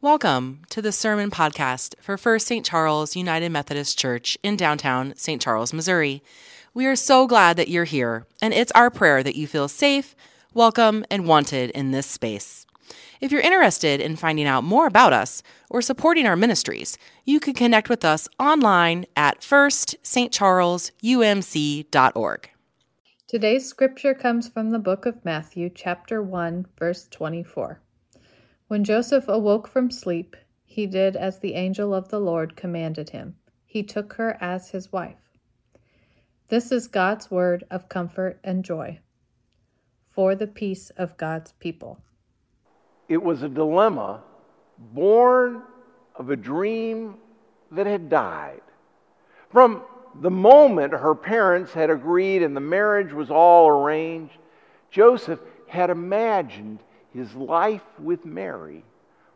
Welcome to the Sermon Podcast for First St. Charles United Methodist Church in downtown St. Charles, Missouri. We are so glad that you're here, and it's our prayer that you feel safe, welcome, and wanted in this space. If you're interested in finding out more about us or supporting our ministries, you can connect with us online at firststcharlesumc.org. Today's scripture comes from the book of Matthew, chapter 1, verse 24. When Joseph awoke from sleep, he did as the angel of the Lord commanded him. He took her as his wife. This is God's word of comfort and joy for the peace of God's people. It was a dilemma born of a dream that had died. From the moment her parents had agreed and the marriage was all arranged, Joseph had imagined his life with Mary,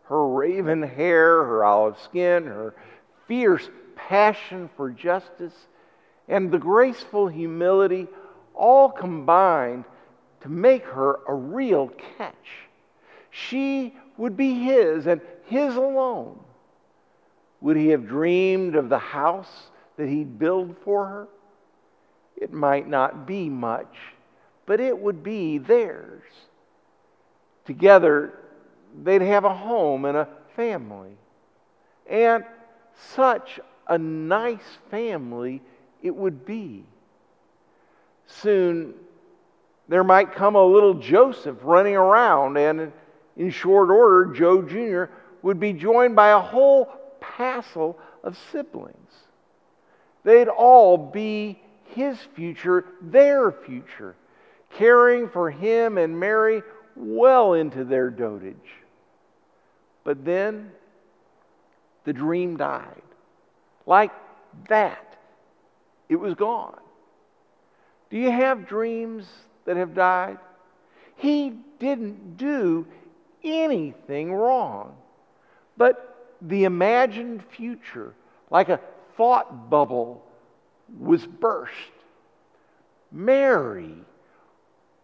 her raven hair, her olive skin, her fierce passion for justice, and the graceful humility all combined to make her a real catch. She would be his and his alone. Would he have dreamed of the house that he'd build for her? It might not be much, but it would be theirs. Together, they'd have a home and a family. And such a nice family it would be. Soon, there might come a little Joseph running around, and in short order, Joe Jr. would be joined by a whole passel of siblings. They'd all be his future, their future, caring for him and Mary well into their dotage. But then the dream died. Like that, it was gone. Do you have dreams that have died? He didn't do anything wrong. But the imagined future, like a thought bubble, was burst. Mary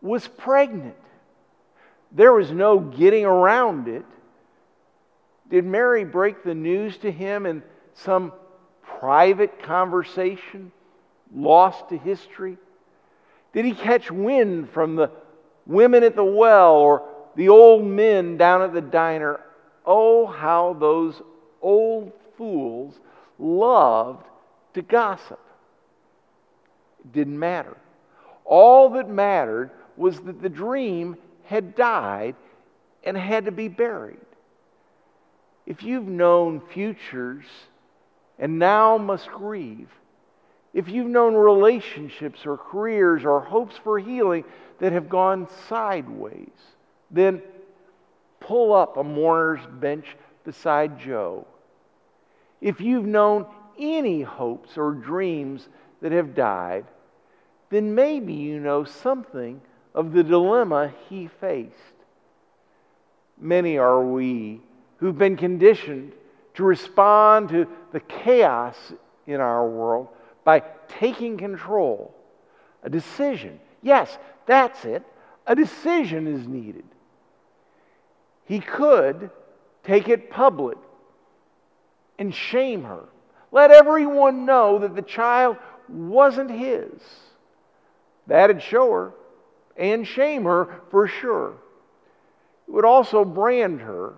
was pregnant. There was no getting around it. Did Mary break the news to him in some private conversation lost to history? Did he catch wind from the women at the well or the old men down at the diner? Oh, how those old fools loved to gossip. It didn't matter. All that mattered was that the dream had died and had to be buried. If you've known futures and now must grieve, if you've known relationships or careers or hopes for healing that have gone sideways, then pull up a mourner's bench beside Joe. If you've known any hopes or dreams that have died, then maybe you know something of the dilemma he faced. Many are we who've been conditioned to respond to the chaos in our world by taking control. A decision. Yes, that's it. A decision is needed. He could take it public and shame her. Let everyone know that the child wasn't his. That'd show her and shame her for sure. It would also brand her,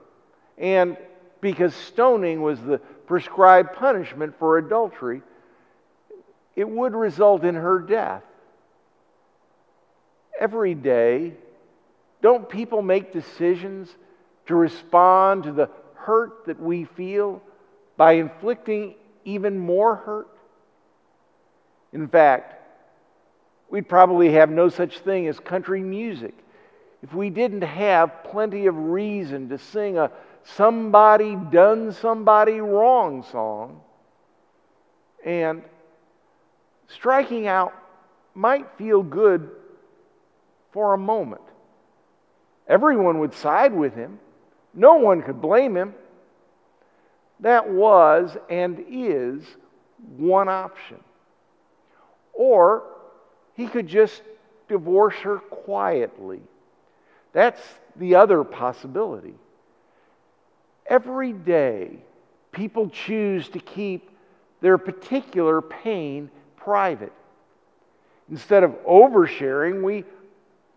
and because stoning was the prescribed punishment for adultery, it would result in her death. Every day, don't people make decisions to respond to the hurt that we feel by inflicting even more hurt? In fact, we'd probably have no such thing as country music if we didn't have plenty of reason to sing a somebody done somebody wrong song. And striking out might feel good for a moment. Everyone would side with him, no one could blame him. That was and is one option. Or he could just divorce her quietly. That's the other possibility. Every day, people choose to keep their particular pain private. Instead of oversharing, we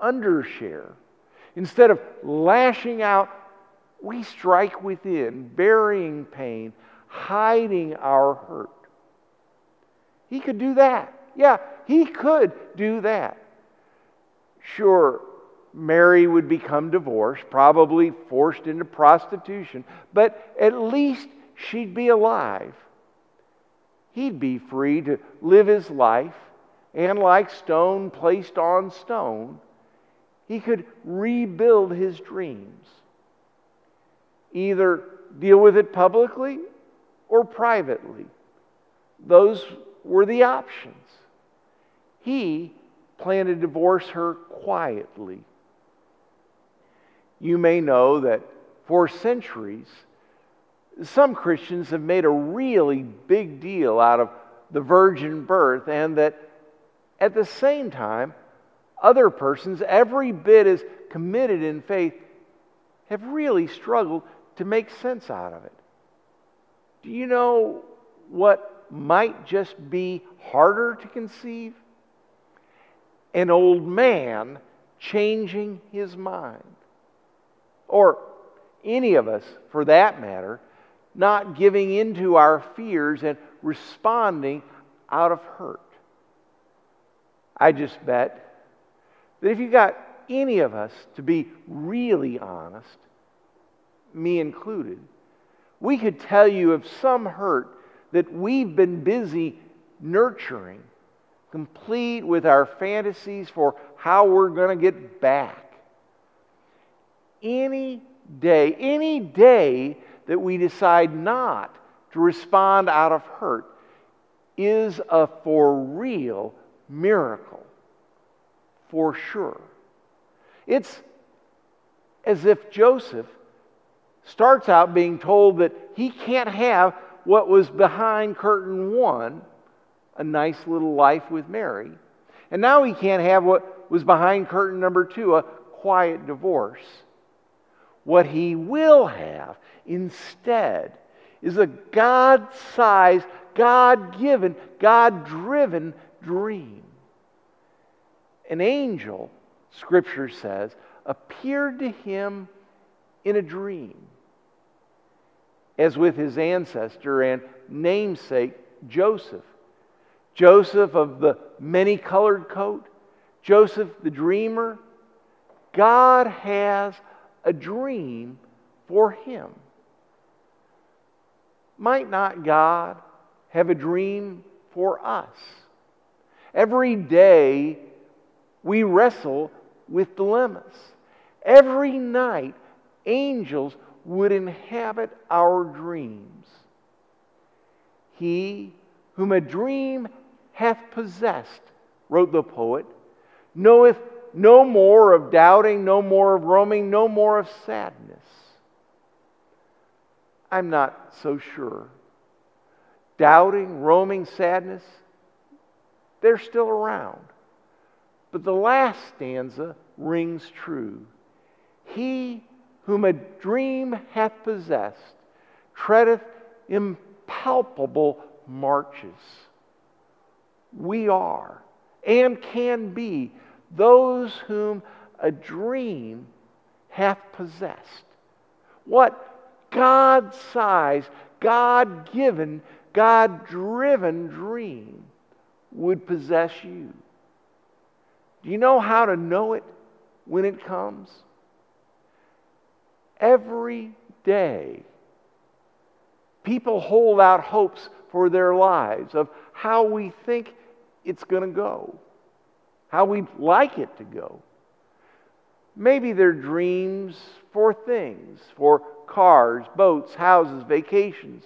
undershare. Instead of lashing out, we strike within, burying pain, hiding our hurt. He could do that. Yeah, he could do that. Sure, Mary would become divorced, probably forced into prostitution, but at least she'd be alive. He'd be free to live his life, and like stone placed on stone, he could rebuild his dreams. Either deal with it publicly or privately. Those were the options. He planned to divorce her quietly. You may know that for centuries, some Christians have made a really big deal out of the virgin birth, and that at the same time, other persons, every bit as committed in faith, have really struggled to make sense out of it. Do you know what might just be harder to conceive? An old man changing his mind. Or any of us, for that matter, not giving into our fears and responding out of hurt. I just bet that if you got any of us to be really honest, me included, we could tell you of some hurt that we've been busy nurturing, complete with our fantasies for how we're going to get back. Any day, any day that we decide not to respond out of hurt is a for real miracle, for sure. It's as if Joseph starts out being told that he can't have what was behind curtain one, a nice little life with Mary. And now he can't have what was behind curtain number two, a quiet divorce. What he will have instead is a God sized, God given, God driven dream. An angel, Scripture says, appeared to him in a dream as with his ancestor and namesake Joseph. Joseph of the many colored coat, Joseph the dreamer. God has a dream for him. Might not God have a dream for us? Every day we wrestle with dilemmas. Every night, angels would inhabit our dreams. He whom a dream hath possessed, wrote the poet, knoweth no more of doubting, no more of roaming, no more of sadness. I'm not so sure. Doubting, roaming, sadness, they're still around. But the last stanza rings true. He whom a dream hath possessed, treadeth impalpable marches. We are and can be those whom a dream hath possessed. What God sized, God given, God driven dream would possess you? Do you know how to know it when it comes? Every day, people hold out hopes for their lives of how we think it's going to go, how we'd like it to go. Maybe they're dreams for things, for cars, boats, houses, vacations.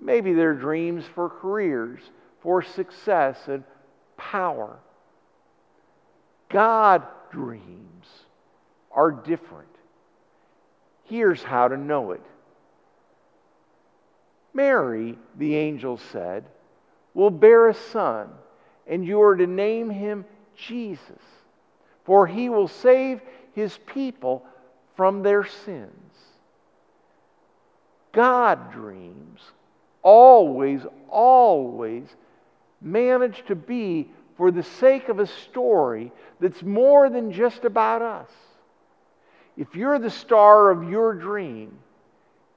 Maybe they're dreams for careers, for success and power. God dreams are different. Here's how to know it. Mary, the angel said, will bear a son, and you are to name him Jesus, for he will save his people from their sins. God dreams always, always manage to be for the sake of a story that's more than just about us. If you're the star of your dream,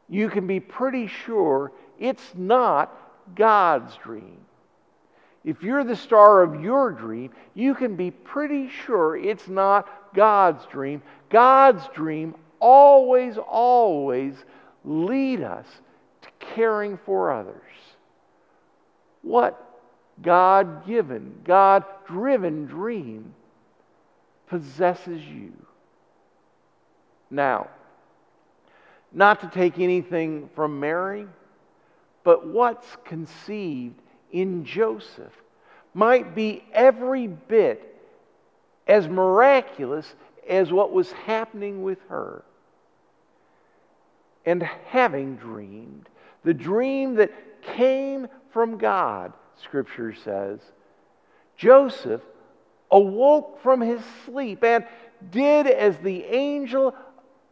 you can be pretty sure it's not God's dream. If you're the star of your dream, you can be pretty sure it's not God's dream. God's dream always, always lead us to caring for others. What God given, God driven dream possesses you? Now, not to take anything from Mary, but what's conceived in Joseph might be every bit as miraculous as what was happening with her. And having dreamed, the dream that came from God, Scripture says, Joseph awoke from his sleep and did as the angel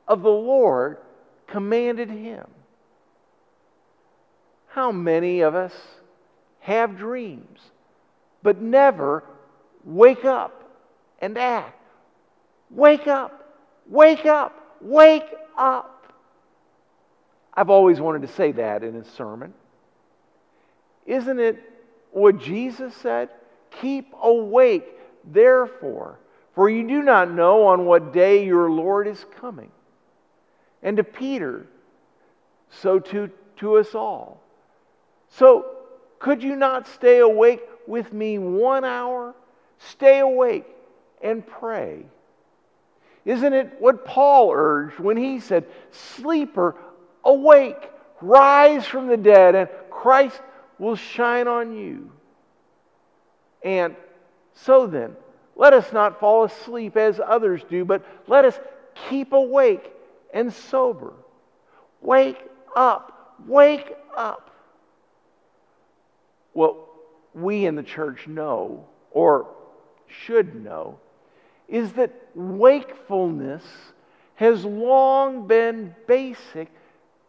of the Lord commanded him. How many of us have dreams, but never wake up and act? Wake up, wake up, wake up. I've always wanted to say that in a sermon. Isn't it what Jesus said? Keep awake, therefore, for you do not know on what day your Lord is coming. And to Peter, so to, to us all. So, could you not stay awake with me one hour? Stay awake and pray. Isn't it what Paul urged when he said, Sleeper, awake, rise from the dead, and Christ will shine on you? And so then, let us not fall asleep as others do, but let us keep awake and sober. Wake up, wake up. What we in the church know, or should know, is that wakefulness has long been basic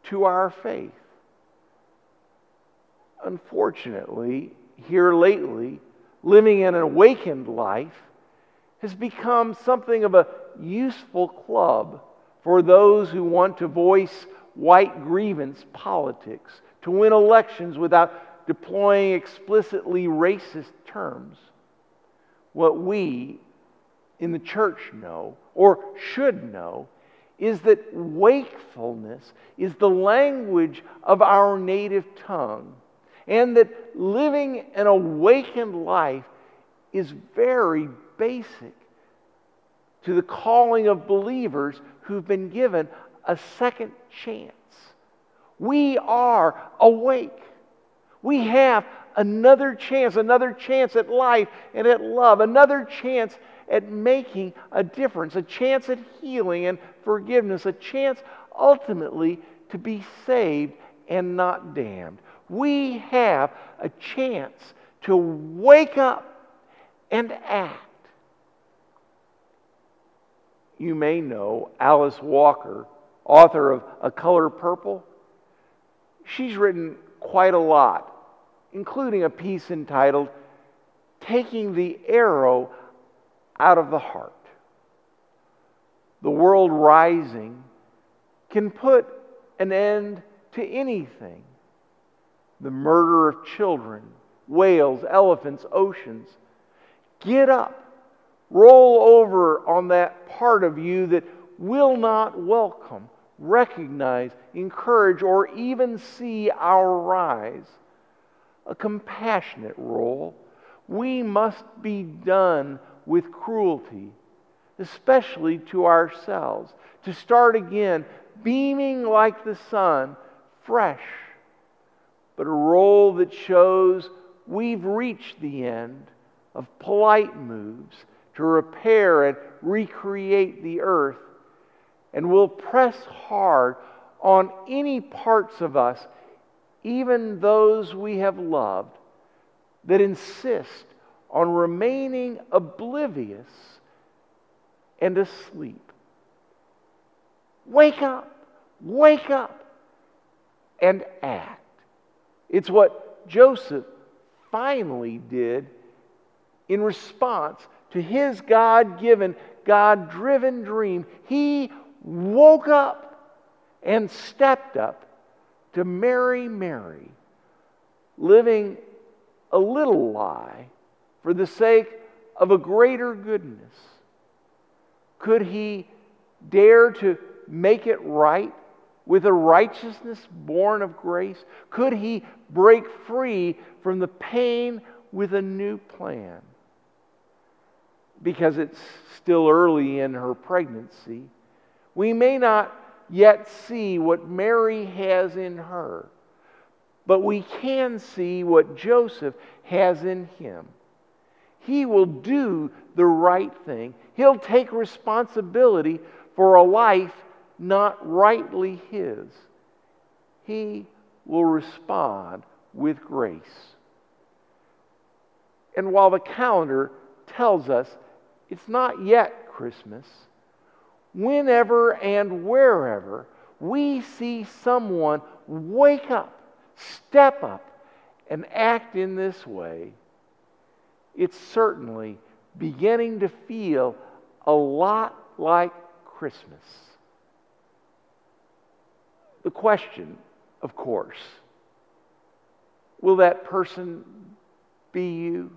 to our faith. Unfortunately, here lately, living an awakened life has become something of a useful club for those who want to voice white grievance politics, to win elections without deploying explicitly racist terms. What we in the church know, or should know, is that wakefulness is the language of our native tongue, and that living an awakened life is very basic to the calling of believers who've been given a second chance. We are awake. We have another chance, another chance at life and at love, another chance at making a difference, a chance at healing and forgiveness, a chance ultimately to be saved and not damned. We have a chance to wake up and act you may know Alice Walker, author of A Color Purple. She's written quite a lot, including a piece entitled Taking the Arrow Out of the Heart. The world rising can put an end to anything the murder of children, whales, elephants, oceans. Get up Roll over on that part of you that will not welcome, recognize, encourage, or even see our rise. A compassionate role. We must be done with cruelty, especially to ourselves, to start again beaming like the sun, fresh, but a role that shows we've reached the end of polite moves to repair and recreate the earth. And we'll press hard on any parts of us, even those we have loved, that insist on remaining oblivious and asleep. Wake up, wake up, and act. It's what Joseph finally did in response to his God given, God driven dream. He woke up and stepped up to marry Mary, living a little lie for the sake of a greater goodness. Could he dare to make it right with a righteousness born of grace? Could he break free from the pain with a new plan? Because it's still early in her pregnancy, we may not yet see what Mary has in her, but we can see what Joseph has in him. He will do the right thing. He'll take responsibility for a life not rightly his. He will respond with grace. And while the calendar tells us it's not yet Christmas, whenever and wherever we see someone wake up, step up, and act in this way, it's certainly beginning to feel a lot like Christmas. The question, of course, will that person be you?